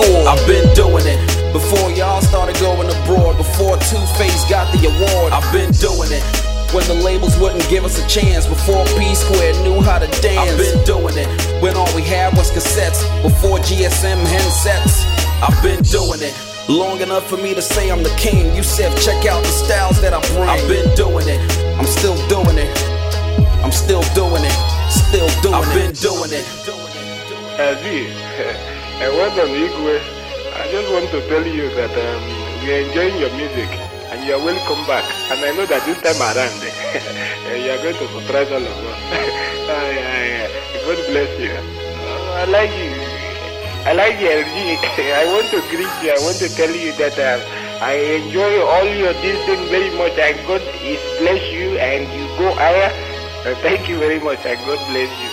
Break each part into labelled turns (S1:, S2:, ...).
S1: score. I've been doing it before y'all started going abroad. Before Two Face got the award. I've been doing it. When the labels wouldn't give us a chance Before P Square knew how to dance I've been doing it When all we had was cassettes Before GSM handsets I've been doing it Long enough for me to say I'm the king You said check out the styles that I bring I've been doing it I'm still doing it I'm still doing it Still doing I've it I've been doing it
S2: Aziz, and welcome Igwe I just want to tell you that um, we're enjoying your music and you're welcome back. And I know that this time around, you're going to surprise all of us. God bless you. Oh, I like you. I like you, I want to greet you. I want to tell you that uh, I enjoy all your this thing very much. And God is bless you and you go higher. Uh, thank you very much and God bless you.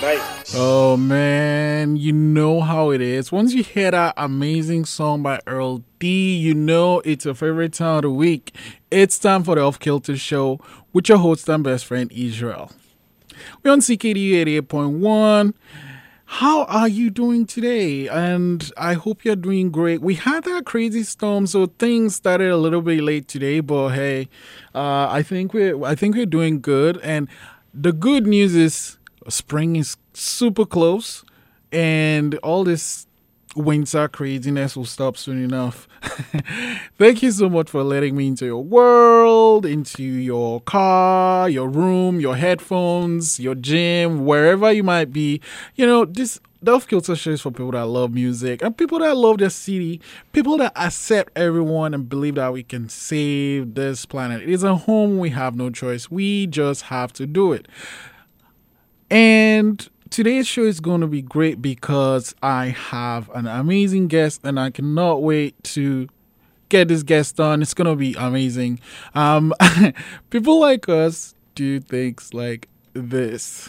S2: Bye.
S3: Oh man, you know how it is. Once you hear that amazing song by Earl D, you know it's your favorite time of the week. It's time for the Off Kilter Show with your host and best friend Israel. We're on CKDU 88.1. How are you doing today? And I hope you're doing great. We had that crazy storm, so things started a little bit late today, but hey, uh, I think we're I think we're doing good. And the good news is spring is super close, and all this winter craziness will stop soon enough. Thank you so much for letting me into your world, into your car, your room, your headphones, your gym, wherever you might be. You know, this the Off Kilter show is for people that love music and people that love their city, people that accept everyone and believe that we can save this planet. It is a home, we have no choice. We just have to do it. And today's show is going to be great because I have an amazing guest and I cannot wait to get this guest on. It's going to be amazing. Um, people like us do things like this.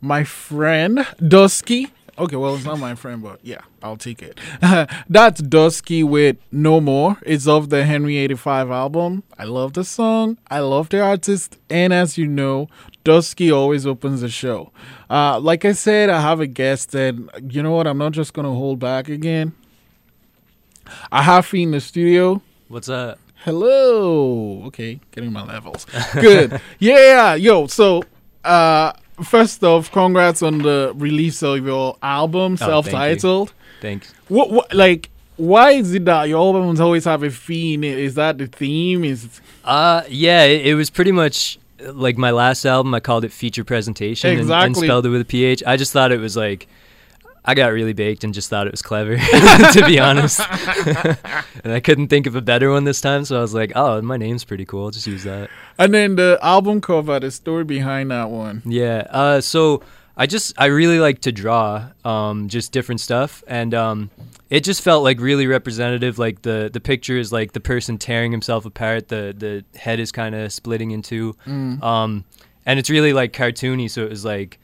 S3: my friend Dusky. Okay, well, it's not my friend, but yeah, I'll take it. That's Dusky with No More. It's off the Henry 85 album. I love the song. I love the artist. And as you know, Dusky always opens the show. Uh, like I said, I have a guest, and you know what? I'm not just going to hold back again. I have Phee in the studio.
S4: What's up?
S3: Hello. Okay, getting my levels. Good. yeah, yo. So, uh, first off, congrats on the release of your album,
S4: Oh, thank
S3: self-titled.
S4: Thanks.
S3: What, what, like, why is it that your albums always have a theme? Is that the theme? Is
S4: Uh, yeah, it, it was pretty much like my last album. I called it Feature Presentation and- and, spelled it with a PH. I just thought it was like, I got really baked and just thought it was clever, to be honest. and I couldn't think of a better one this time, so I was like, oh, my name's pretty cool. I'll just use that.
S3: and then the album cover, the story behind that one.
S4: Yeah. Uh, so I just I really like to draw, um, just different stuff, and um, it just felt like really representative. Like the the picture is like the person tearing himself apart. The the head is kind of splitting in two, um, and it's really like cartoony. So it was like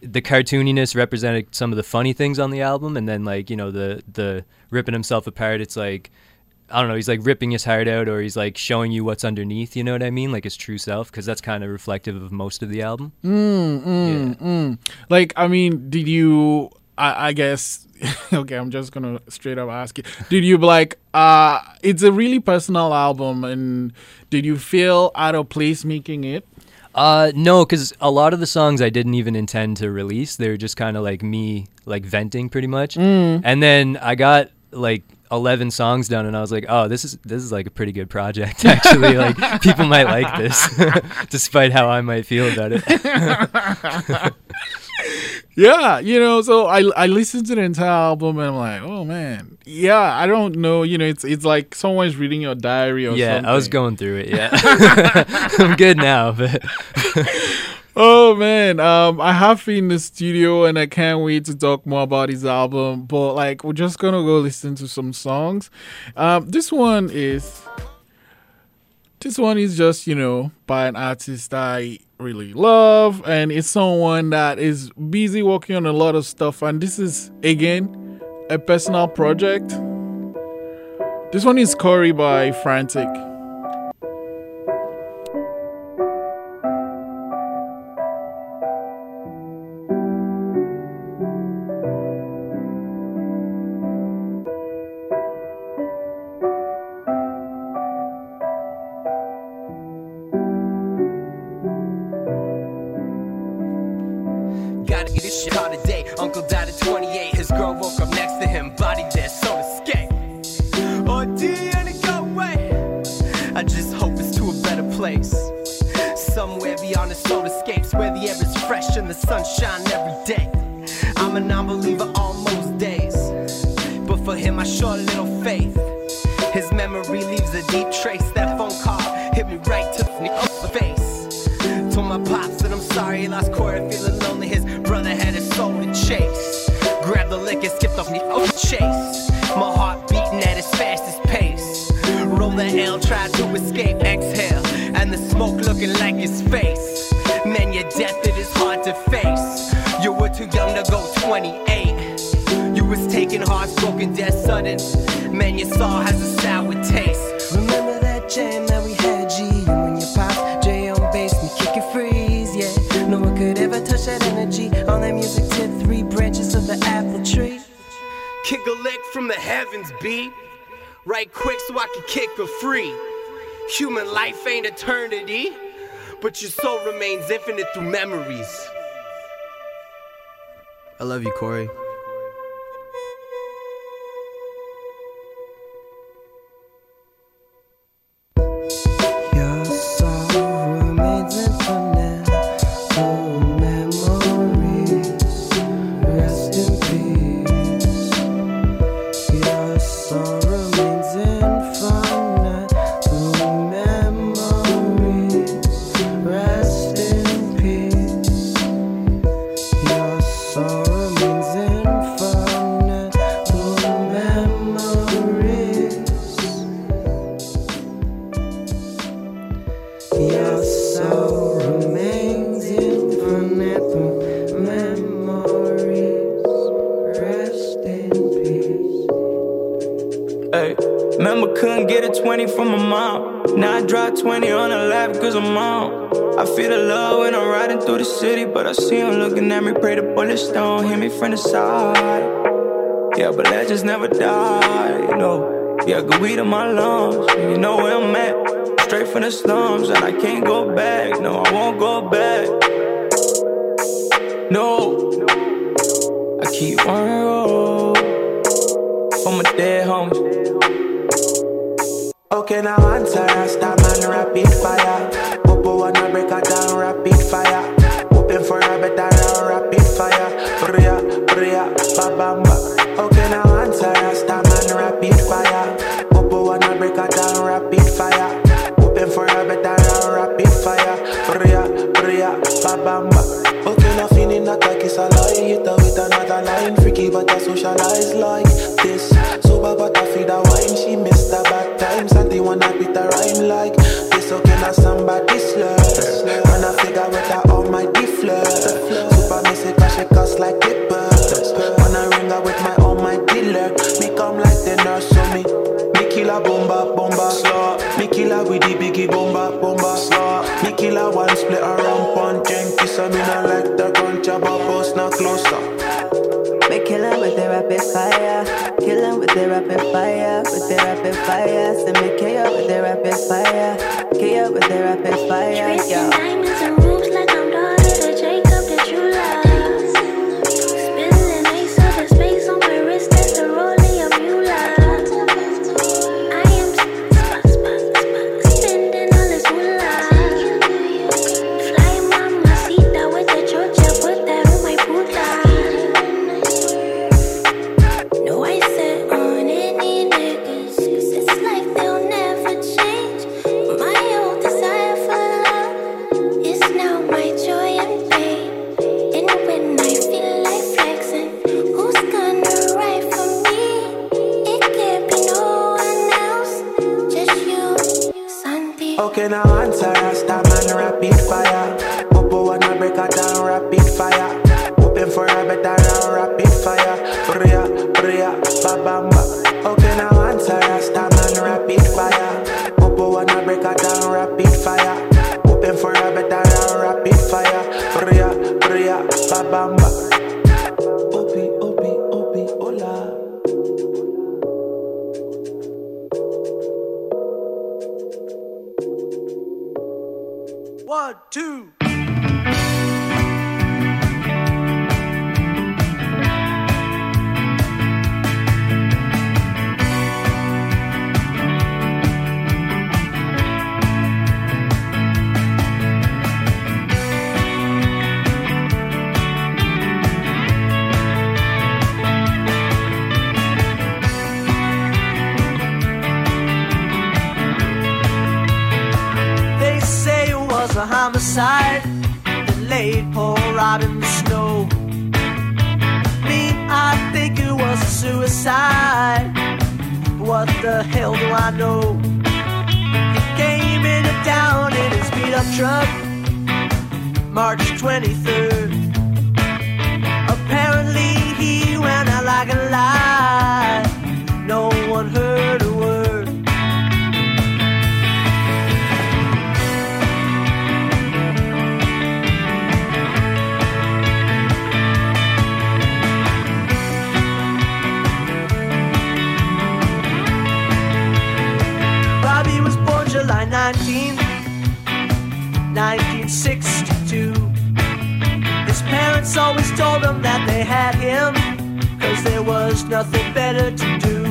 S4: the cartooniness represented some of the funny things on the album, and then like you know the the ripping himself apart. It's like I don't know. He's like ripping his heart out, or he's like showing you what's underneath. You know what I mean? Like his true self, because that's kind of reflective of most of the album.
S3: Mm, mm,
S4: Yeah.
S3: mm. Like, I mean, did you? I, I guess. okay, I'm just gonna straight up ask you. Did you like? Uh it's a really personal album, and did you feel out of place making it?
S4: Uh, no, because a lot of the songs I didn't even intend to release. They were just kind of like me, like venting, pretty much. And then I got like eleven songs done, and I was like, oh, this is this is like a pretty good project, actually. like people might like this, despite how I might feel about it.
S3: Yeah, you know. So I I listened to the entire album, and I'm like, oh man, yeah. I don't know. You know, it's it's like someone's reading your diary or
S4: yeah,
S3: something.
S4: I was going through it. Yeah, I'm good now, but
S3: Oh man, um, I have been in the studio and I can't wait to talk more about his album. But like, we're just gonna go listen to some songs. Um, this one is, this one is just you know by an artist I really love, and it's someone that is busy working on a lot of stuff. And this is again a personal project. This one is Cory by
S5: Frantik. Escape, exhale, and the smoke looking like his face. Man, your death it is hard to face. You were too young to go 28. You was taking hearts broken, dead sudden. Man, your soul has a sour taste.
S6: Remember that jam that we had, G? You and your pop, J on bass, me kick it freeze, yeah. No one could ever touch that energy. On that music tip, three branches of the apple tree.
S5: Kick a lick from the heavens, B. Right quick so I can kick for free. Human life ain't eternity, but your soul remains infinite through memories.
S7: I love you,
S8: Cory. Never die, you know. Yeah, good weed in my lungs, you know where I'm at. Straight from the slums, and I can't go back. No, I won't go back. No, I keep on road for my dead homies.
S9: Okay, now answer Rasta man rapid fire. Popo wanna break it down rapid fire. Open for a better round rapid fire. Bria, bria, fire.
S10: Send me KO with the rapid fire.
S9: Okay, now answer
S11: Bobby was born July 19th, 1962. His parents always told him that they had him, cause there was nothing better to do.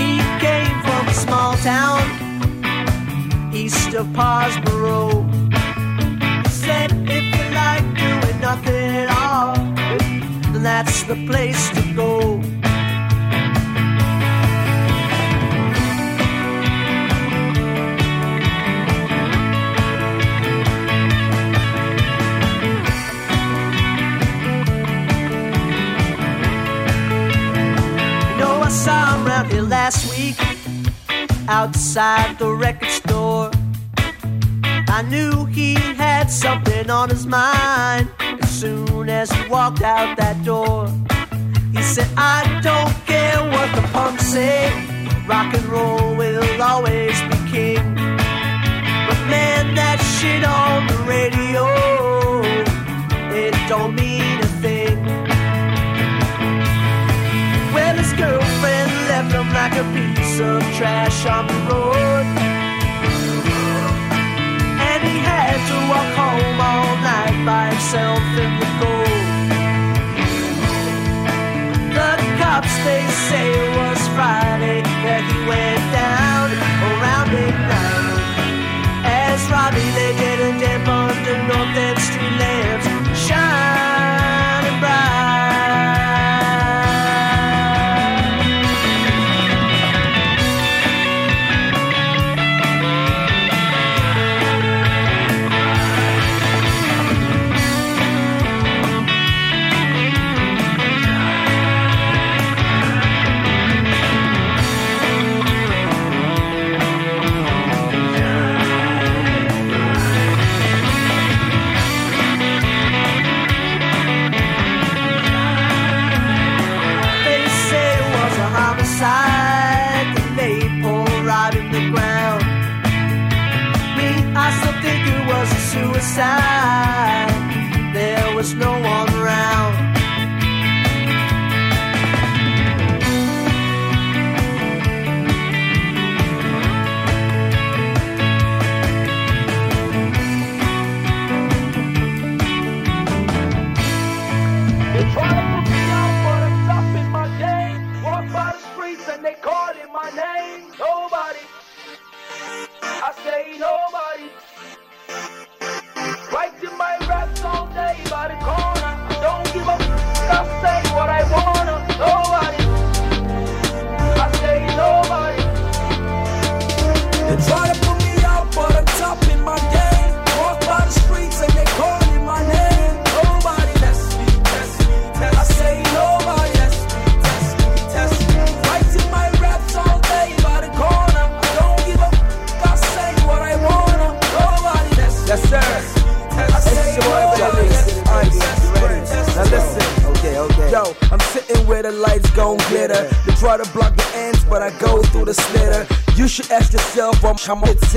S11: He came from a small town, east of Parrsboro. Said, if you like doing nothing at all, then that's the place to go. I saw him around here last week outside the record store. I knew he had something on his mind as soon as he walked out that door. He said, I don't care what the punks say, rock and roll will always be king. But man, that shit on the radio, it don't mean left him like a piece of trash on the road. And he had to walk home all night by himself in the cold. The cops, they say it was Friday that he went down around midnight. As Robbie lay dead and damp under North End Street lamps, shining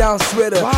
S12: I'm
S13: it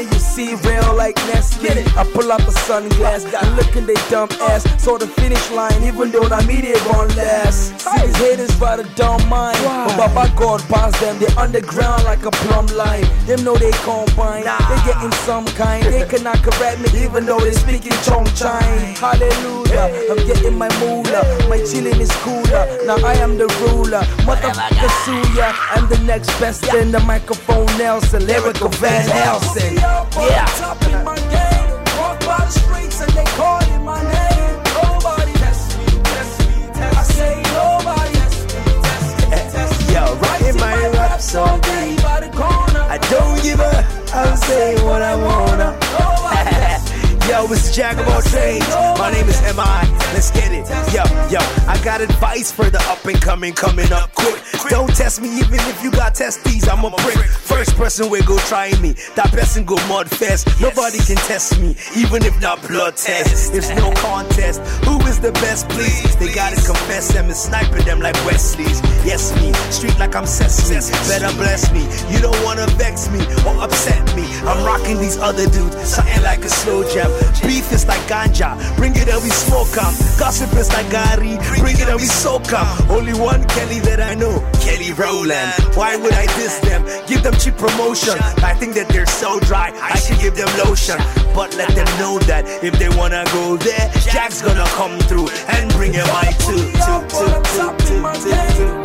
S13: me, you see real like Nestle. I pull out the sunglass, and look in they dumb ass. Saw the finish line, even though I mean it won't last. See these haters by the dumb mind. But Papa God pass them, they underground like a plumb line. Them know they combine, they getting some kind. They cannot correct me, even though they speaking Chong Chine. Hallelujah, I'm getting my moolah. My chillin' is cooler. Now I am the ruler. Motherfucker Suya, I'm the next best in the microphone Nelson, lyrical Van Helsing. Yeah.
S12: Top in my game. Walk by the streets and they calling my name. Nobody test me, test me, test I say nobody test me, test me, test me.
S13: Yo, my raps all day.
S12: by the corner.
S13: I don't give a, I'll say what I wanna. Yo, it's Jack of all trades. My name is M.I. Let's get it. Yo, yo, I got advice for the up and coming, coming up quick. Don't test me even if you got testes, I'm a prick. First person will go try me. That person go mud fest. Nobody can test me, even if not blood test. It's no contest. Who is the best, please? They gotta confess them and sniping them like Wesley's. Yes, me. Street like I'm Sesame. Better bless me. You don't wanna vex me or upset me. I'm rocking these other dudes, something like a slow jam. Beef is like ganja, bring it and we smoke 'em. Gossip is like Gary, bring it and we soak 'em. Only one Kelly that I know, Kelly Rowland. Why would I diss them? Give them cheap promotion. I think that they're so dry, I should give them lotion. But let them know that if they wanna go there, Jack's gonna come through and bring a mic too, too, too, too, too, too, too.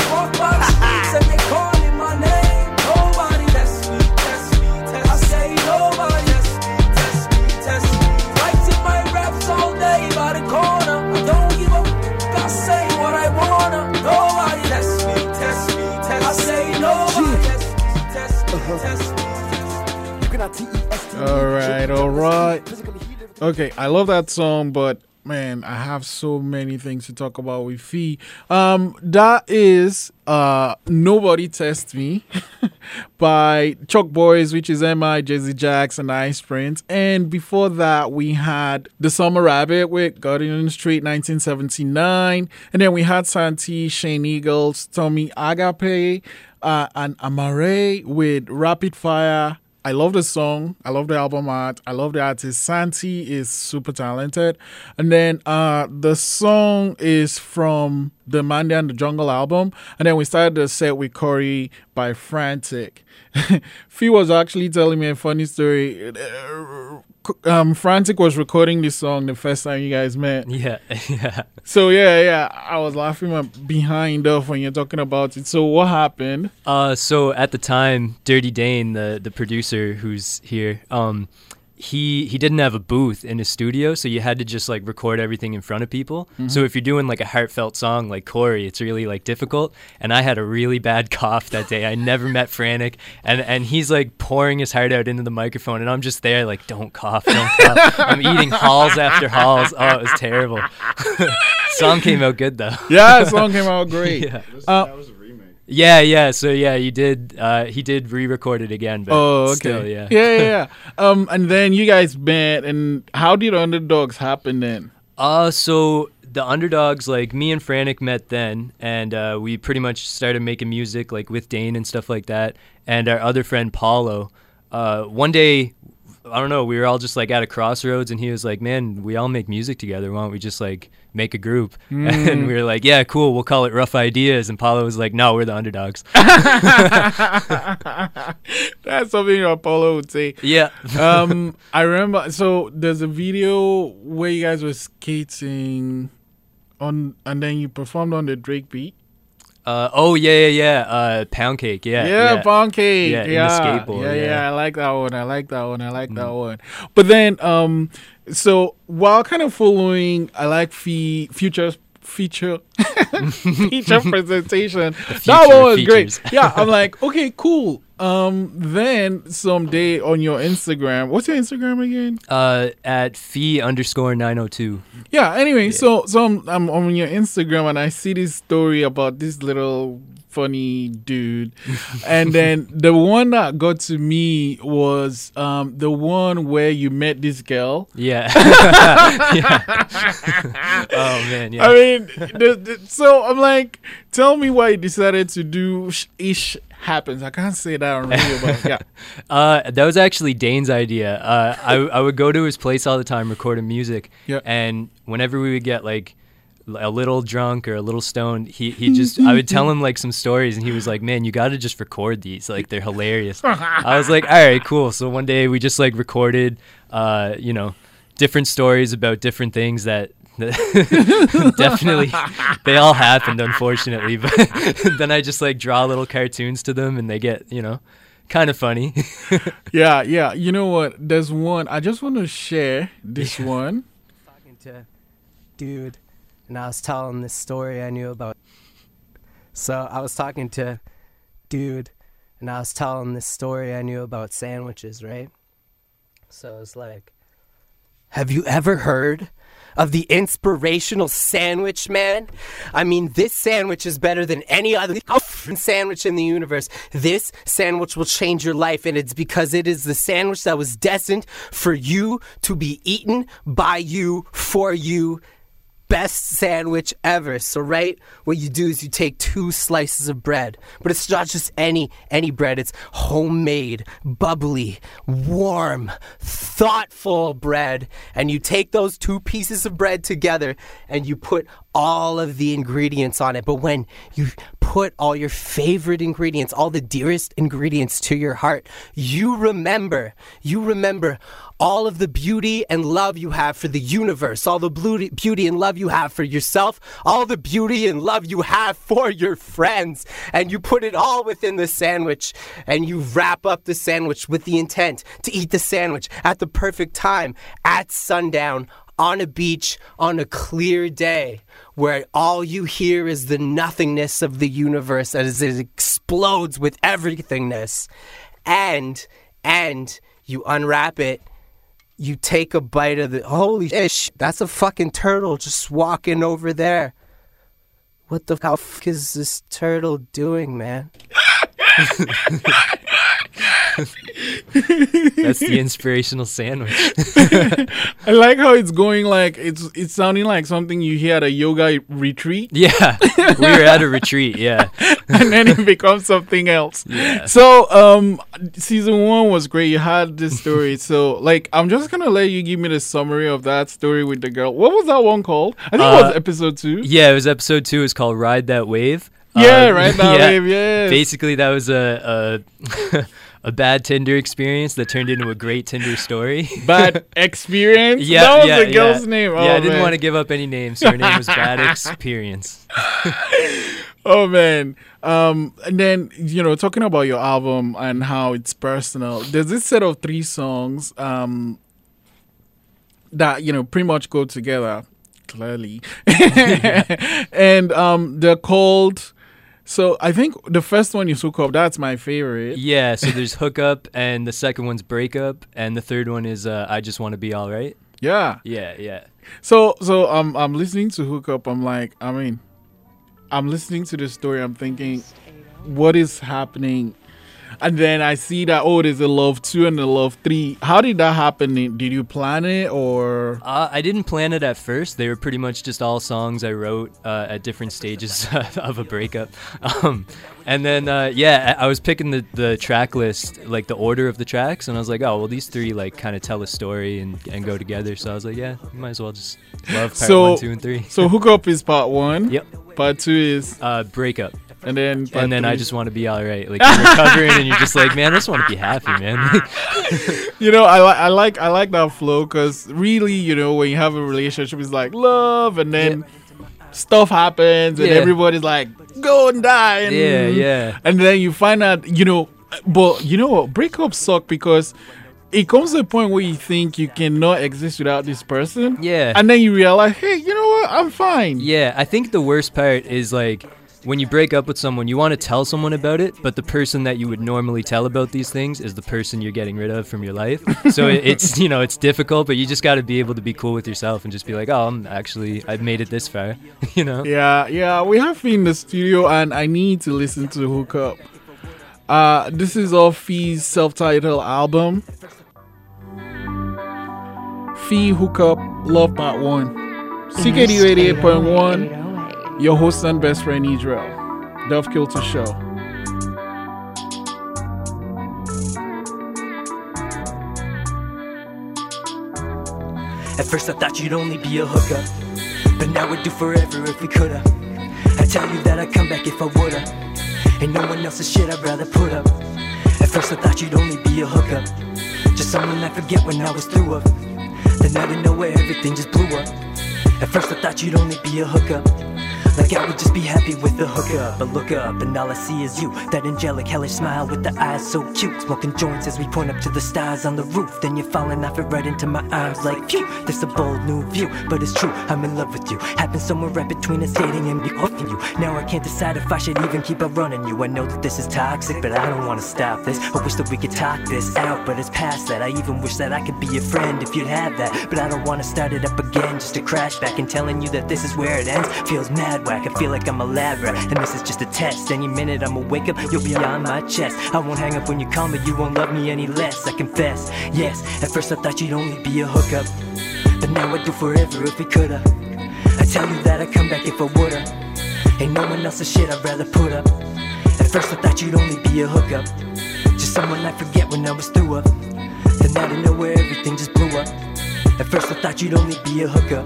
S3: Okay, I love that song, but man, I have so many things to talk about with Phee. Um, that is uh Nobody Test Me by Choc Boiz, which is MI, Jesse Jagz, and Ice Prince. And before that, we had The Summer Rabbit with Gottingen Street 1979. And then we had Santi, Shane Eagles, Tomi Agape, uh, and Amaarae with Rapid Fire. I love the song. I love the album art. I love the artist. Santi is super talented. And then uh the song is from the Mandy and the Jungle album. And then we started the set with Cory by Frantik. Phee was actually telling me a funny story. Um, Frantik was recording this song the first time you guys met.
S4: Yeah, yeah.
S3: So yeah, yeah, I was laughing my behind off when you're talking about it. So what happened?
S4: Uh, so at the time, Dirty Dane, the the producer who's here, um, he he didn't have a booth in his studio, so you had to just like record everything in front of people. So
S3: Mhm.
S4: if you're doing like a heartfelt song like Cory, it's really like difficult. And I had a really bad cough that day. I never met Frantik, and and he's like pouring his heart out into the microphone, and I'm just there like, don't cough, don't cough. I'm eating halls after halls. Oh, it was terrible. song came out good though.
S3: Yeah, song came out great.
S4: yeah.
S3: Uh,
S4: Yeah, yeah. So yeah, you did. Uh, he did re-record it again, but
S3: Oh, okay.
S4: still, yeah.
S3: yeah, yeah, yeah. Um, and then you guys met, and how did Underdogs happen then?
S4: Uh, so the underdogs, like me and Frantik met then, and uh, we pretty much started making music like with Dane and stuff like that. And our other friend Paulo, uh, one day, I don't know, we were all just like at a crossroads, and he was like, "Man, we all make music together. Why don't we just like make a group?"
S3: Mm.
S4: And we were like, "Yeah, cool. We'll call it Rough Ideas." And Paulo was like, "No, we're the underdogs."
S3: That's something Apollo would say.
S4: Yeah.
S3: um, I remember. So there's a video where you guys were skating on, and then you performed on the Drake beat.
S4: Uh, oh yeah, yeah, yeah. Uh, pound cake. Yeah.
S3: Yeah, pound cake.
S4: Yeah,
S3: Yeah,
S4: the skateboard.
S3: yeah,
S4: yeah.
S3: yeah, I like that one. I like that one. I like that one. But then, um, so while kind of following, I like fee futures feature feature presentation. that one was
S4: features.
S3: great. Yeah, I'm like, okay, cool. Um, then someday on your Instagram, what's your Instagram again?
S4: Uh, at fee underscore nine oh two.
S3: Yeah. Anyway, so so I'm, I'm on your Instagram and I see this story about this little funny dude, and then the one that got to me was um the one where you met this girl.
S4: Yeah. Yeah. oh man, yeah.
S3: I mean, the, the, so I'm like, tell me why you decided to do sh- ish happens. I can't say that on radio, but yeah.
S4: Uh, that was actually Dane's idea. Uh, I I would go to his place all the time recording music.
S3: Yeah.
S4: And whenever we would get like a little drunk or a little stoned, he he just I would tell him like some stories, and he was like, "Man, you got to just record these. Like they're hilarious." I was like, "All right, cool." So one day we just like recorded, uh, you know, different stories about different things that. definitely they all happened unfortunately but then i just like draw little cartoons to them and they get you know kind of funny
S3: yeah, yeah. You know what? There's one. I just want to share this one.
S5: talking to dude and I was telling this story I knew about. So I was talking to dude and I was telling this story I knew about sandwiches, right? So it's like, have you ever heard of the inspirational sandwich, man? I mean, this sandwich is better than any other sandwich in the universe. This sandwich will change your life, and it's because it is the sandwich that was destined for you to be eaten by you, for you. Best sandwich ever. So, right, what you do is you take two slices of bread, but it's not just any any bread. It's homemade, bubbly, warm, thoughtful bread, and you take those two pieces of bread together and you put all of the ingredients on it. But when you put all your favorite ingredients, all the dearest ingredients to your heart, you remember, you remember all of the beauty and love you have for the universe, all the beauty, and love you have for yourself, all the beauty and love you have for your friends, and you put it all within the sandwich, and you wrap up the sandwich with the intent to eat the sandwich at the perfect time at sundown on a beach on a clear day where all you hear is the nothingness of the universe as it explodes with everythingness. And and you unwrap it you take a bite of the holy ish that's a fucking turtle just walking over there what the fuck is this turtle doing man
S4: That's the inspirational sandwich.
S3: I like how it's going like it's it's sounding like something you hear at a yoga retreat.
S4: Yeah, we were at a retreat. Yeah,
S3: and then it becomes something else.
S4: Yeah.
S3: So um season one was great. You had this story. so like I'm just gonna let you give me the summary of that story with the girl. What was that one called? I think it was
S4: Uh,
S3: episode two.
S4: yeah. It was episode two. It's called "Ride That Wave."
S3: Yeah, Ride That Wave, Yeah.
S4: Basically, that was a a, a bad Tinder experience that turned into a great Tinder story.
S3: Bad experience?
S4: Yeah,
S3: That was
S4: yeah,
S3: the girl's
S4: yeah.
S3: name.
S4: Yeah,
S3: Oh,
S4: I didn't
S3: man.
S4: want to give up any names, so her name was Bad Experience.
S3: oh man um and then you know talking about your album and how it's personal there's this set of three songs um that you know pretty much go together clearly and um they're called so i think the first one is hook up that's my favorite
S4: Yeah, so there's hookup, and the second one's breakup, and the third one is uh, I just want to be all right.
S3: yeah
S4: Yeah, yeah.
S3: So so um I'm listening to Hook Up. I'm like, I mean, I'm listening to the story. I'm thinking, what is happening? And then I see that oh, there's a love two and a love three. How did that happen? Did you plan it or?
S4: Uh, I didn't plan it at first. They were pretty much just all songs I wrote uh, at different stages of a breakup. Um, and then uh, yeah, I was picking the, the track list, like the order of the tracks, and I was like, oh well, these three like kind of tell a story and, and go together. So I was like, yeah, you might as well just love part
S3: so
S4: one, two, and three.
S3: so hook up is part one.
S4: Yep.
S3: Part two is
S4: uh, breakup.
S3: And then
S4: and then I just want to be all right. Like you're recovering, and you're just like, man, I just want to be happy, man.
S3: you know, I like I like I like that flow because really, you know, when you have a relationship, it's like love, and then stuff happens, and
S4: Yeah.
S3: everybody's like, go and die, and,
S4: Yeah, yeah.
S3: and then you find out, you know, but you know what, breakups suck because. It comes to a point where you think you cannot exist without this person.
S4: Yeah.
S3: And then you realize, hey, you know what? I'm fine.
S4: Yeah, I think the worst part is like when you break up with someone, you want to tell someone about it, but the person that you would normally tell about these things is the person you're getting rid of from your life. So it- it's you know it's difficult, but you just got to be able to be cool with yourself and just be like, oh, I'm actually I've made it this far, you know.
S3: Yeah, yeah, we have been in the studio and I need to listen to Hook Up. Uh, this is off Phee's self-titled album. Fee Hook Up Love Part 1. CKD 88.1. Your host and best friend Israel. Off Kilter Show.
S14: At first I thought you'd only be a hookup, but now we'd do forever if we coulda. I tell you that I'd come back if I woulda. Ain't no one else's shit I'd rather put up. At first I thought you'd only be a hookup, just someone I forget when I was through of. Then out of nowhere everything just blew up. At first I thought you'd only be a hookup. Like I would just be happy with the hookup. But look up and all I see is you. That angelic, hellish smile with the eyes so cute. Smoking joints as we point up to the stars on the roof. Then you're falling off it right into my arms like phew. This a bold new view, but it's true. I'm in love with you. Happened somewhere right between us dating and me hooking you. Now I can't decide if I should even keep on running you. I know that this is toxic, but I don't wanna stop this. I wish that we could talk this out, but it's past that. I even wish that I could be your friend if you'd have that. But I don't wanna start it up again just to crash back and telling you that this is where it ends. Feels mad whack. I feel like I'm a lab rat, and this is just a test. Any minute I'ma wake up, you'll be on my chest. I won't hang up when you call me, you won't love me any less. I confess, yes. At first I thought you'd only be a hookup, but now I'd do forever if we coulda. I tell you that I'd come back if I woulda. Ain't no one else's shit I'd rather put up. At first I thought you'd only be a hookup, just someone I forget when I was through of. Then out of nowhere everything just blew up. At first I thought you'd only be a hookup,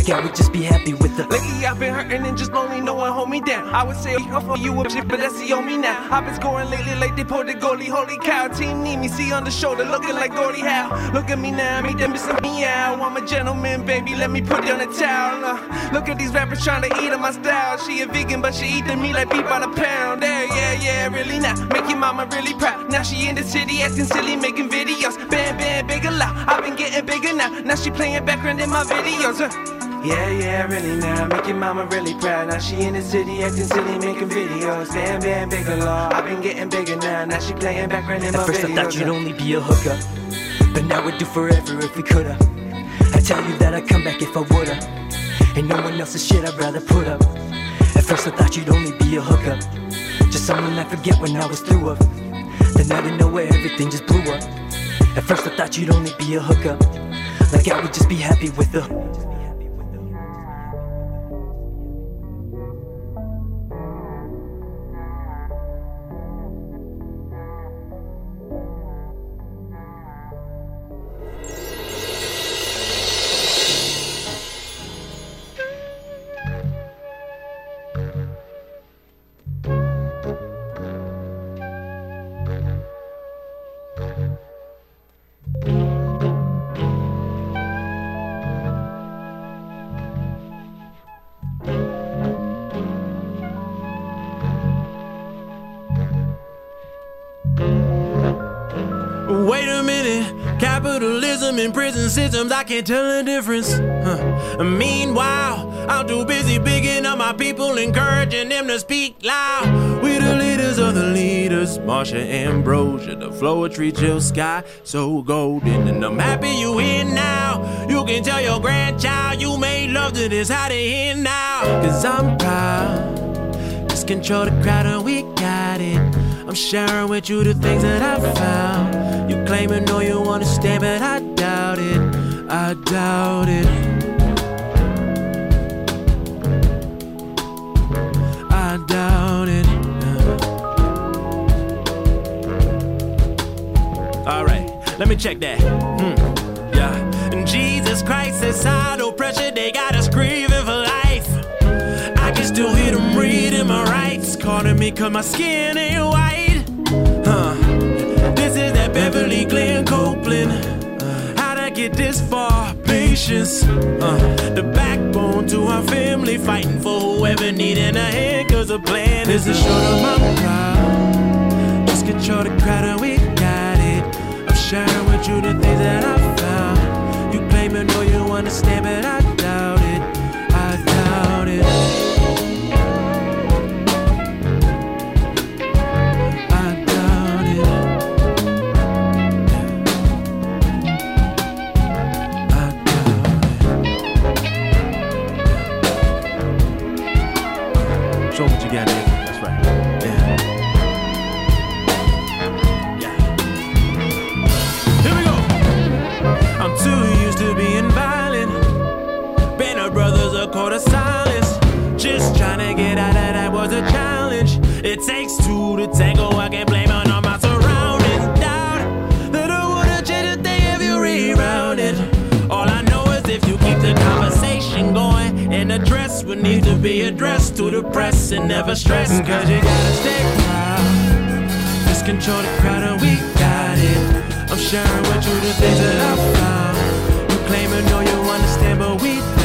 S14: like I would just be happy with the.
S15: Lately I've been hurting and just lonely, no one hold me down. I would say I'm for you shit, but that's the on me now. I've been scoring lately like they pulled the goalie. Holy cow, team need me, see on the shoulder, looking like Gordie Howe. Look at me now, me them missing me out. I'm a gentleman, baby, let me put down the towel. Uh, look at these rappers trying to eat on my style. She a vegan, but she eating me like beef by the pound. Yeah, yeah, yeah, really now. Make your mama really proud. Now she in the city acting silly, making videos. Bam, bam, bigger loud. I've been getting bigger now. Now she playing background in my videos. Uh. Yeah, yeah, really now. Make your mama really proud. Now she in the city acting silly, making videos. Bam, bam, bigger law. I've been getting bigger now. Now she playing background in my
S14: At first
S15: videos.
S14: I thought you'd only be a hookup, but now we'd do forever if we coulda. I tell you that I'd come back if I woulda. Ain't no one else's shit I'd rather put up. At first I thought you'd only be a hookup, just someone I forget when I was through of. Then out of nowhere everything just blew up. At first I thought you'd only be a hookup, like I would just be happy with the.
S16: Capitalism and prison systems, I can't tell the difference. Huh. Meanwhile, I'm too busy bigging up my people, encouraging them to speak loud. We the leaders of the leaders, Marsha Ambrosius, the Floetry Jill Sky, so golden. And I'm happy you here now. You can tell your grandchild you made love to this, how they here now. Cause I'm proud. Just control the crowd and we got it. I'm sharing with you the things that I found. You claim and know you understand, but I doubt it. I doubt it. I doubt it. All right, let me check that. Hmm. Yeah. And Jesus Christ is high, calling me cause my skin ain't white. Huh. This is that Beverly Glenn-Copeland. How'd I get this far? Patience. Uh, the backbone to our family, fighting for whoever needing a hand, cause the plan is to show them I'm proud. Just control the crowd and we got it. I'm sharing with you the things that I found. You claim and know you understand, but I Show what you got, nigga. That's right. Yeah. Here we go. I'm too used to being violent. Banner brothers a call to silence. Just trying to get out of that was a challenge. It takes two to tango. I can't blame needs to be addressed to the press and never stress. Cause you gotta stay proud. Just control the crowd and we got it. I'm sharing with you the things that I found. You claim and know you understand, but we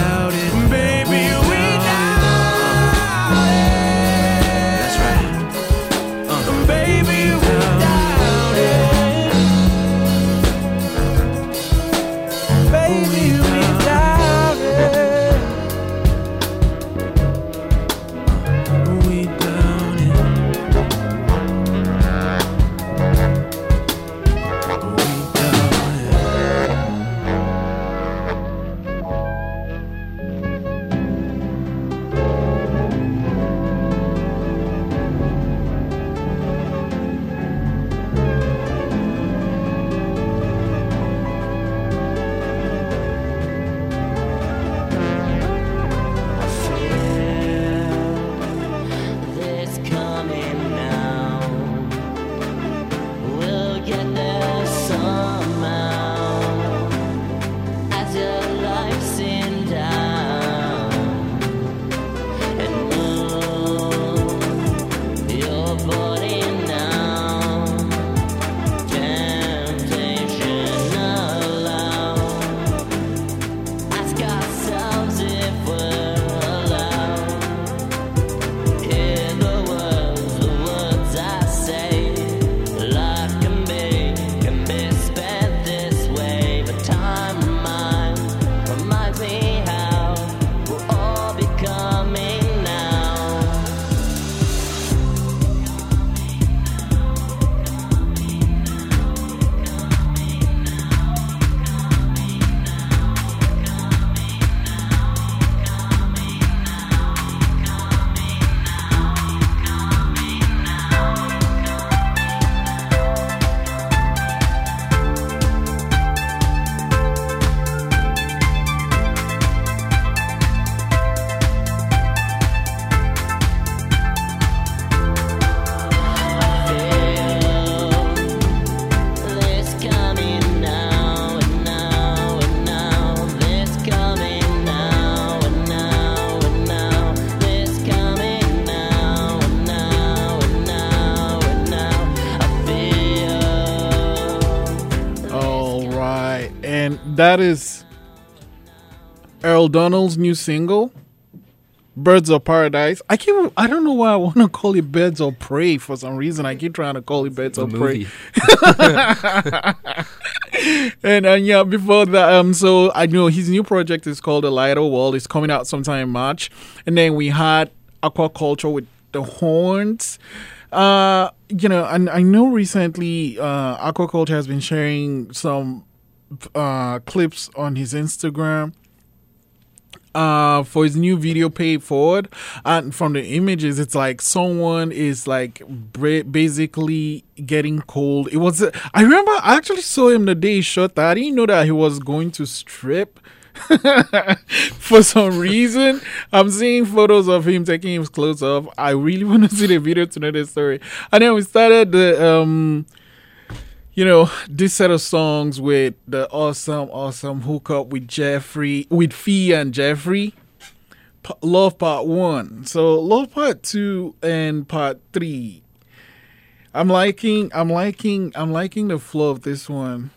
S3: that is Earl Donald's new single, "Birds of Paradise." I keep, I don't know why I want to call it "Birds of Prey" for some reason. I keep trying to call it "Birds of Prey." and and yeah, before that, um, so I know his new project is called "The Lighter World." It's coming out sometime in March, and then we had Aquakulture with the Horns. Uh, you know, and I know recently, uh, Aquakulture has been sharing some uh clips on his Instagram. uh, for his new video paid forward. And from the images it's like someone is like basically getting cold. It was i remember i actually saw him the day he shot that. I didn't know that he was going to strip for some reason. I'm seeing photos of him taking his clothes off. I really want to see the video to know the story. And then we started the um you know, this set of songs with the awesome, awesome hookup with Jeffrey, with Phee and Jeffrey. P- Love Part 1. So, Love Part 2 and Part 3. I'm liking, I'm liking, I'm liking the flow of this one.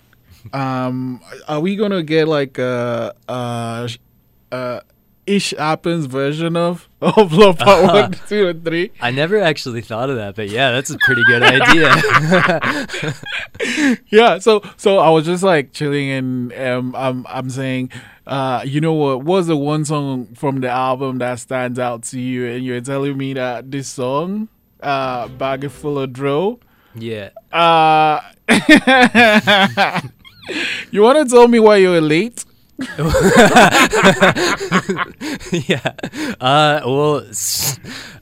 S3: Um, are we gonna get like a, a, a ish happens version of of Love Part
S4: Uh-huh.
S3: 1, 2, and 3?
S4: I never actually thought of that, but yeah, that's a pretty good idea.
S3: yeah so so i was just like chilling and um i'm i'm saying uh you know what was the one song from the album that stands out to you and you're telling me that this song uh bag full of dro
S4: yeah.
S3: uh you want to tell me why you were late
S4: yeah. Uh, well,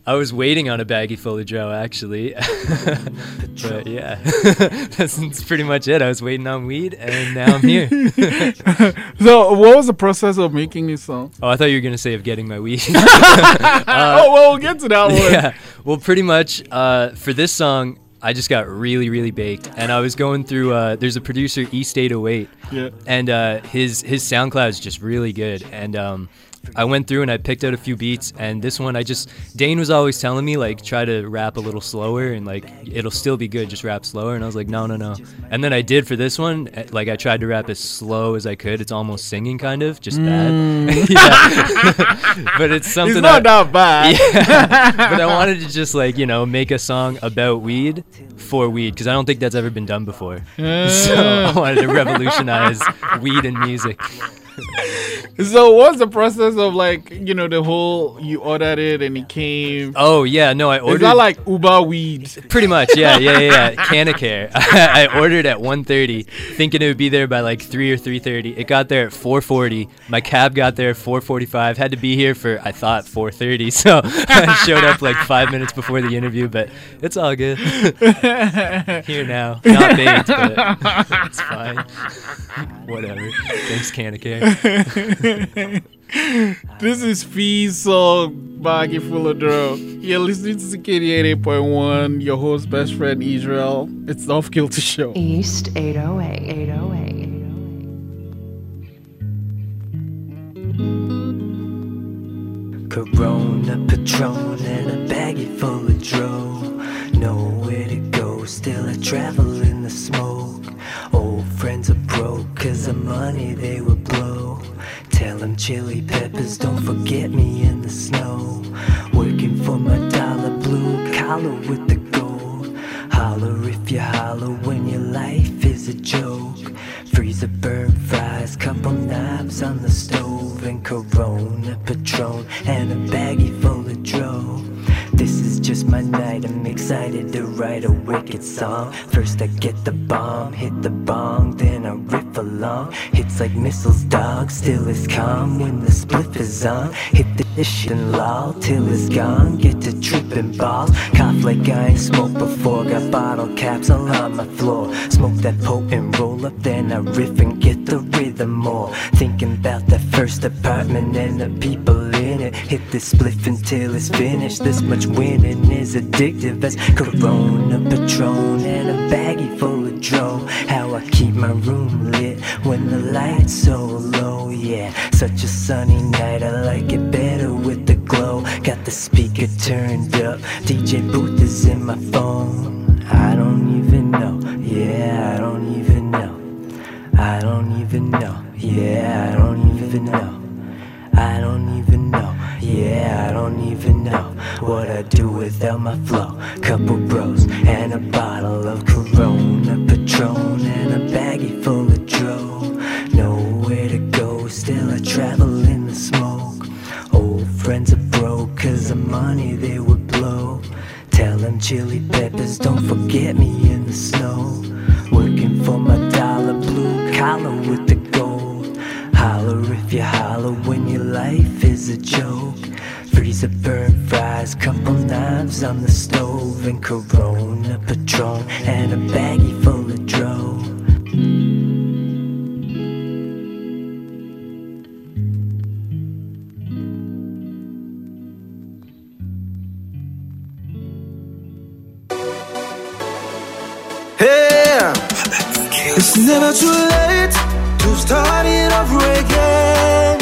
S4: I was waiting on a baggie full of Joe actually, but yeah, that's, that's pretty much it. I was waiting on weed, and now I'm here.
S3: so what was the process of making this song
S4: oh, I thought you were gonna say of getting my weed.
S3: oh well we'll get to that one
S4: Yeah. Well, pretty much uh, for this song, I just got really, really baked, and I was going through. Uh, there's a producer, East 808,
S3: Yeah.
S4: and uh, his his SoundCloud is just really good. And um, I went through and I picked out a few beats, and this one I just Dane was always telling me like try to rap a little slower and like it'll still be good, just rap slower. And I was like, no, no, no. And then I did for this one. eh, Like I tried to rap as slow as I could. It's almost singing kind of, just bad.
S3: Mm.
S4: yeah. but it's something.
S3: not
S4: I-
S3: that bad.
S4: Yeah. but I wanted to just like you know make a song about weed for weed because I don't think that's ever been done before. so I wanted to revolutionize weed and music.
S3: So what's the process of like you know the whole you ordered it and it came
S4: Oh yeah, no, I ordered.
S3: Is that like Uber weed?
S4: Pretty much, yeah, yeah, yeah, yeah. Canacare. I ordered at 1:30, thinking it would be there by like 3 or 3:30. It got there at 4:40. My cab got there at 4:45. Had to be here for I thought 4:30, so I showed up like five minutes before the interview. But it's all good. here now, not baked, but it's fine. Whatever. Thanks, Canacare.
S3: this is Phee's song, Baggy Full of Dro. You're listening to CKD 88.1, your host, best friend Israel. It's the Off Kilter Show.
S17: East 808. 808.
S14: Corona, Patron, and a baggie full of dro. Nowhere to go, still I travel in the smoke. Friends are broke, cause the money they would blow. Tell them chili peppers, don't forget me in the snow. Working for my dollar blue collar with the gold. Holler if you holler when your life is a joke. Freezer burnt fries, couple knives on the stove, and Corona, Patron, and a baggie full of dro. This is just my night, I'm excited to write a wicked song. First I get the bomb, hit the bong, then I riff along. Hits like missiles, dog, still is calm when the spliff is on. Hit the shit and loll till it's gone, get to tripping balls. Cough like I ain't smoked before, got bottle caps all on my floor. Smoke that potent roll up, then I riff and get the rhythm more. Thinking about that first apartment and the people. Hit this spliff until it's finished. This much winning is addictive as Corona, Patron, and a baggie full of dro. How I keep my room lit when the lights so low. Yeah, such a sunny night. I like it better with the glow. Got the speaker turned up. DJ booth is in my phone. I don't even know. Yeah, I don't even know. I don't even know. Yeah, I don't even know. I don't. Yeah, I don't even know what I do without my flow. Couple bros and a bottle of Corona, Patron, and a baggie full of dro. Nowhere to go, still I travel in the smoke. Old friends are broke, cause the money they would blow. Tell them chili peppers, don't forget me in the snow. Working for my dollar blue collar with the gold. Holler if you holler when your life is a joke. Freezer burn fries, couple knives on the stove, and Corona Patron, and a baggie full of.
S18: Hey, it's never too late to start it over again.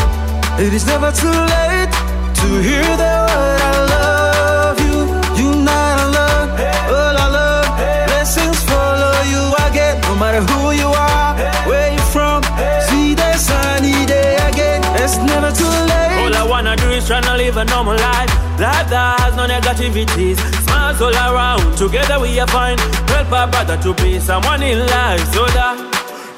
S18: It is never too late to hear the word I love you. You not alone, all I love. Blessings follow you again, no matter who you are, where you from. See the sunny day again. It's never too late.
S19: All I wanna do is tryna live a normal life. Life that has no negativities. Smiles all around. Together we are fine. Help our brother to be someone in life. So that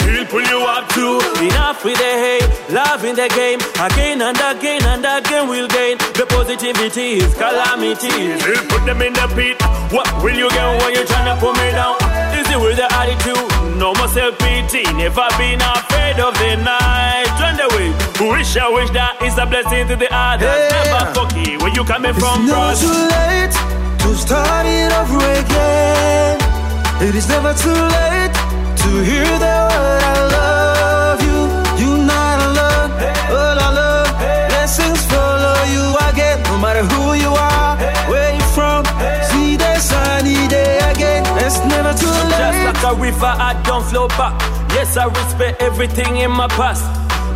S19: he'll pull you up too. Enough with the hate. Love in the game. Again and again and again we'll gain. The positivities, calamities. He'll put them in the pit. What will you get when you tryna put me down? Easy with the attitude. No more self-pity. Never been afraid of the night. Run away. Wish I wish that is a blessing to the others. Never fucky where you coming from,
S18: It's never too late to start it over again. It is never too late to hear the word I love you. You not alone, all I love. Blessings follow you again, no matter who you are, where you from. See the sunny day again. It's never too late.
S19: Just like a river, I don't flow back. Yes, I respect everything in my past.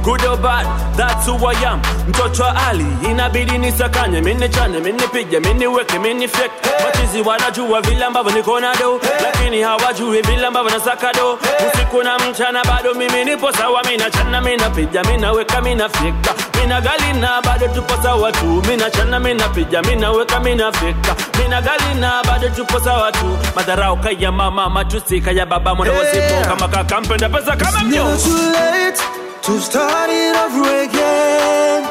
S19: Good or bad, that's who I am. Mtoto Ali, inabidi nisakanye, mini chane, mini pige, mini weke, mini fake. Machizi wanajua vile ambavyo niko na do, lakini hawajui vile ambavyo nasaka do. Usiku na mchana bado mimi nipo sawa, mina chana, mina pija, mina weka, mina fika. Mina gali na bado tupo sawa tu, mina chana, mina pija, mina weka, mina fika. Mina gali na bado tupo sawa tu. Madharau kaya mama, matusi kaya baba, mwana wasipo kama kaka mpenda pesa kama
S18: It's never too late to start it over again.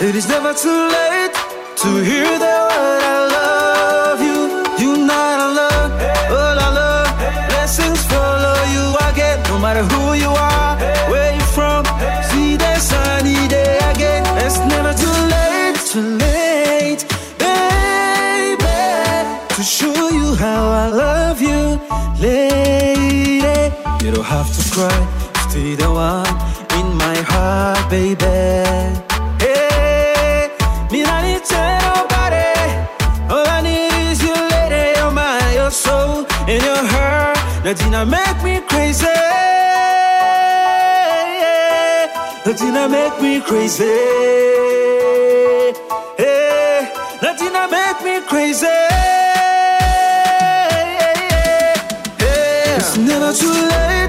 S18: It is never too late to hear the word I love you. You not alone, all I love. Blessings follow you again, no matter who you are, where you from. See the sunny day again. It's never too late, too late, baby, to show you how I love you, lady. You don't have to cry, stay the one my heart, baby. Hey, me not need to nobody. All I need is your make me crazy. That make me crazy. Hey, that make me crazy. It's never too late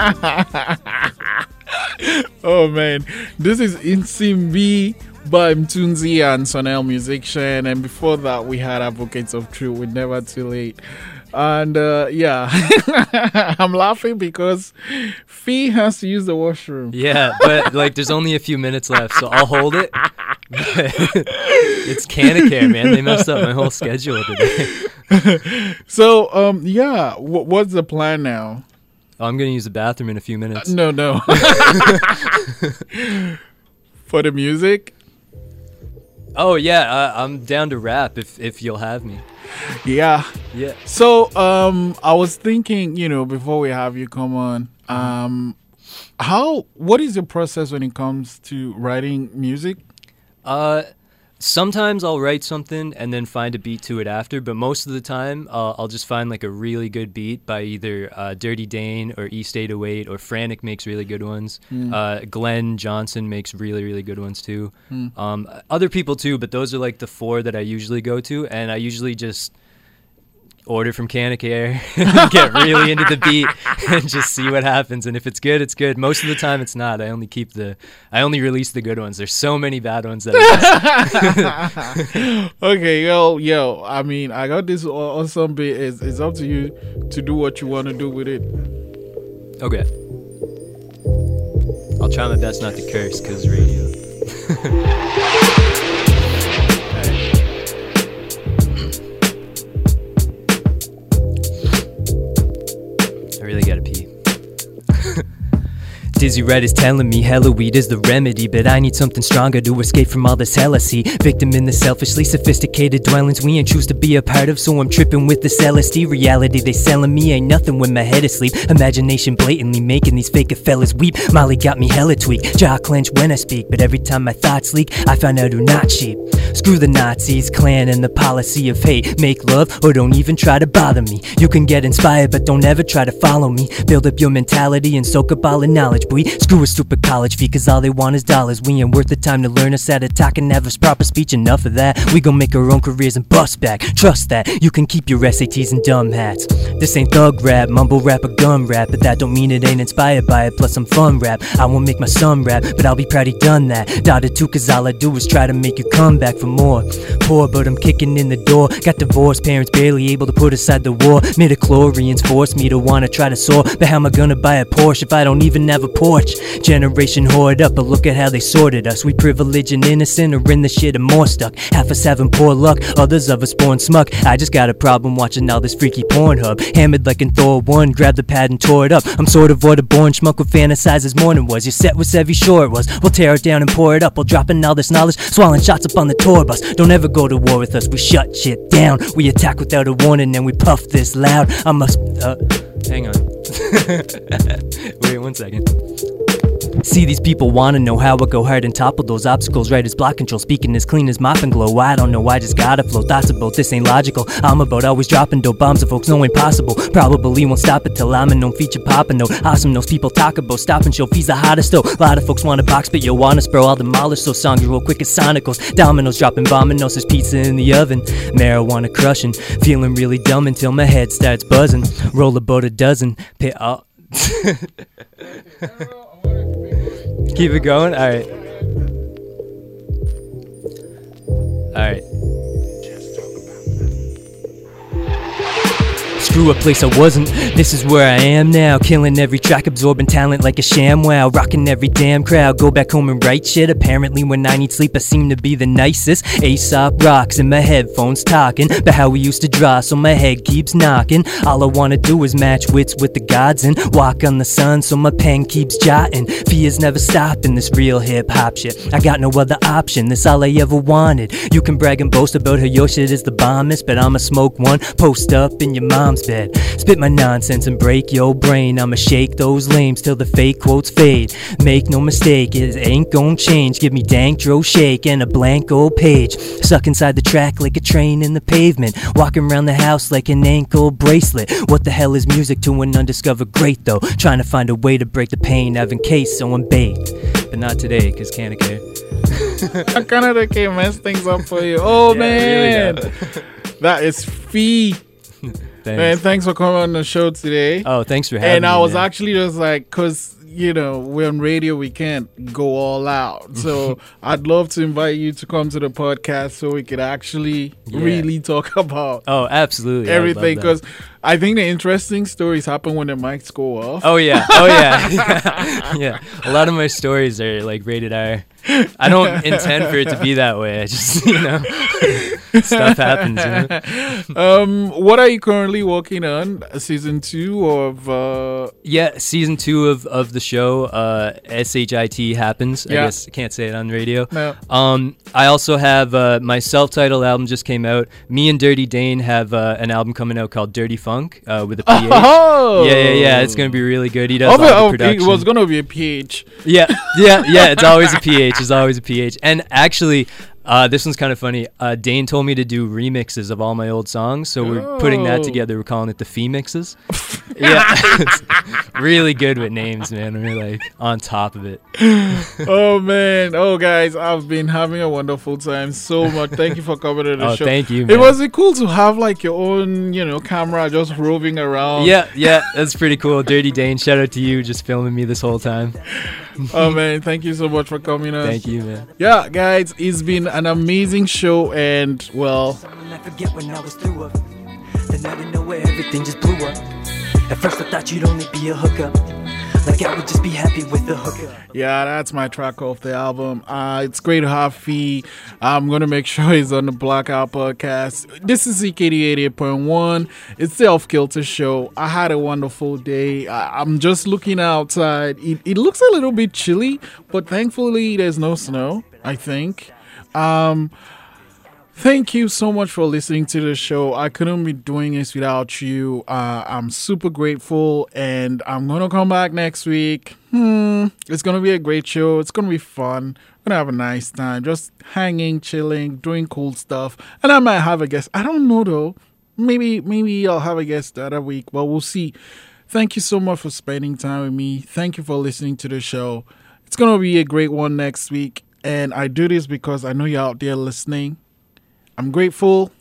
S3: oh man, this is Insimbi by Mthunzi and Sun-El Musician, and before that we had Advocates of Truth with Never Too Late. And uh, yeah, I'm laughing because Phee has to use the washroom.
S14: Yeah, but like there's only a few minutes left, so I'll hold it. it's Canacare, man. They messed up my whole schedule today.
S3: so um yeah, wh- what's the plan now?
S14: I'm gonna use the bathroom in a few minutes.
S3: No, no. For the music?
S14: Oh yeah, uh, I'm down to rap if if you'll have me.
S3: Yeah.
S14: Yeah.
S3: So um I was thinking, you know, before we have you come on, um how what is your process when it comes to writing music?
S14: Uh, sometimes I'll write something and then find a beat to it after, but most of the time uh, I'll just find like a really good beat by either uh, Dirty Dane or East 808 or Frantik makes really good ones.
S3: Mm.
S14: Uh, Glenn Johnson makes really really good ones too.
S3: Mm.
S14: Um, other people too, but those are like the four that I usually go to, and I usually just order from Canacare, get really into the beat, and just see what happens. And if it's good, it's good. Most of the time, it's not. I only keep the, I only release the good ones. There's so many bad ones that. I
S3: okay, yo, yo. I mean, I got this aw- awesome beat. It's, it's up to you to do what you want to do with it.
S14: okay. I'll try my best not to curse because radio. Really gotta pee. Dizzy Red is telling me hella weed is the remedy, but I need something stronger to escape from all this heresy. Victim in the selfishly sophisticated dwellings we ain't choose to be a part of, so I'm tripping with this LSD reality. They selling me ain't nothing when my head is asleep. Imagination blatantly making these fake fellas weep. Molly got me hella tweaked, jaw clench when I speak, but every time my thoughts leak, I find out who not cheap. Screw the Nazis, Klan, and the policy of hate. Make love or don't even try to bother me. You can get inspired, but don't ever try to follow me. Build up your mentality and soak up all the knowledge, boy. Screw a stupid college fee, cause all they want is dollars. We ain't worth the time to learn us how to talk and have proper speech. Enough of that. We gon' make our own careers and bust back. Trust that. You can keep your SATs and dumb hats. This ain't thug rap, mumble rap, or gum rap, but that don't mean it ain't inspired by it. Plus, I'm fun rap. I won't make my son rap, but I'll be proud he done that. Dotted too, cause all I do is try to make you come back for more. Poor, but I'm kicking in the door. Got divorced, parents barely able to put aside the war. Midichlorians force me to wanna try to soar. But how am I gonna buy a Porsche if I don't even have a porch? Generation hoard up, but look at how they sorted us. We privileged and innocent, or in the shit and more stuck. Half us having poor luck, others of us born smug. I just got a problem watching all this freaky Pornhub. Hammered like in Thor 1, grabbed the pad and tore it up. I'm sort of a born schmuck would fantasize as morning was. Your set was heavy, sure it was. We'll tear it down and pour it up while dropping all this knowledge. Swallowing shots up on the tour bus. Don't ever go to war with us, we shut shit down. We attack without a warning and we puff this loud. I must. Uh, hang on. Wait one second. See these people wanna know how I go hard and topple those obstacles. Right as block control speaking as clean as mop and glow. I don't know I just gotta flow. Thoughts about this ain't logical. I'm about always dropping dope bombs that folks know ain't possible probably won't stop it till I'm a known feature popping though. Awesome those people talk about stopping show Phee's the hottest though. A lot of folks wanna box but you wanna bro I'll demolish those songs real quick as sonicals. Dominoes dropping bominos there's pizza in the oven. Marijuana crushing feeling really dumb until my head starts buzzing. Roll about a dozen pit oh. Keep it going? Alright. Alright. Screw a place I wasn't. This is where I am now. Killing every track, absorbing talent like a ShamWow. Rocking every damn crowd. Go back home and write shit. Apparently, when I need sleep, I seem to be the nicest. Aesop rocks in my headphones talking about how we used to draw, so my head keeps knocking. All I wanna do is match wits with the gods and walk on the sun, so my pen keeps jotting. Fears never stopping this real hip hop shit. I got no other option. This all I ever wanted. You can brag and boast about how your shit is the bombest, but I'ma smoke one. Post up in your mom's bed. Spit my nonsense and break your brain. I'ma shake those lames till the fake quotes fade. Make no mistake, it ain't gon' change. Give me dank dro shake and a blank old page. Suck inside the track like a train in the pavement. Walking around the house like an ankle bracelet. What the hell is music to an undiscovered great though? Trying to find a way to break the pain, having case so I'm baked. But not today, cause can't care.
S3: Canada can mess things up for you. Oh
S14: Yeah, it really
S3: man, that is Phee. Man, thanks for coming on the show today.
S4: Oh, thanks for having me.
S3: And I was
S4: man.
S3: actually just like, cause you know we're on radio, we can't go all out. So I'd love to invite you to come to the podcast so we could actually
S4: Yeah.
S3: really talk about
S4: Oh, absolutely. I would love
S3: everything. Because I think the interesting stories happen when the mics go off.
S4: Oh yeah, oh yeah, yeah. A lot of my stories are like rated R. I don't intend for it to be that way. I just you know stuff happens. You know?
S3: um, what are you currently working on? Season two of uh,
S4: Yeah, season two of, of the show, uh, SHIT happens. I guess I can't say it on radio.
S3: No.
S4: Um, I also have uh, my self-titled album just came out. Me and Dirty Dane have uh, an album coming out called Dirty Phunk uh, with a PH.
S3: Oh!
S4: Yeah, yeah, yeah. It's gonna be really good. He does
S3: of
S4: all
S3: it-
S4: the production.
S3: it was gonna be a PH.
S4: Yeah, yeah, yeah. It's always a PH. It's always a PH. And actually, uh, this one's kind of funny. Uh, Dane told me to do remixes of all my old songs, so we're putting that
S3: Oh.
S4: together. We're calling it the Femixes. yeah, it's really good with names, man. We're like on top of it.
S3: oh man! Oh guys, I've been having a wonderful time. So much. Thank you for coming to the
S4: Oh,
S3: show.
S4: thank you,
S3: It was it cool to have like your own, you know, camera just roving around.
S4: Yeah, yeah, that's pretty cool. Dirty Dane, shout out to you, just filming me this whole time.
S3: oh man, thank you so much for coming on.
S4: Thank you, man.
S3: Yeah, guys, it's been an amazing show, and well,
S14: I forget when I was through up. Then out of nowhere, everything just blew up. At first, I thought you'd only be a hookup. Like I would just be happy with the hookup.
S3: yeah, that's my track off the album. Uh, it's great to. I'm gonna make sure he's on the Blackout podcast. This is CKD 88.1. It's the Off Kilter show. I had a wonderful day. I- I'm just looking outside. It, it looks a little bit chilly, but thankfully there's no snow. I think. Um, Thank you so much for listening to the show. I couldn't be doing this without you. Uh, I'm super grateful, and I'm gonna come back next week. Hmm, it's gonna be a great show. It's gonna be fun. We're gonna have a nice time, just hanging, chilling, doing cool stuff, and I might have a guest. I don't know though. Maybe, maybe I'll have a guest the other week, but we'll see. Thank you so much for spending time with me. Thank you for listening to the show. It's gonna be a great one next week, and I do this because I know you're out there listening. I'm grateful.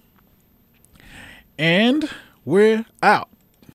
S3: And we're out.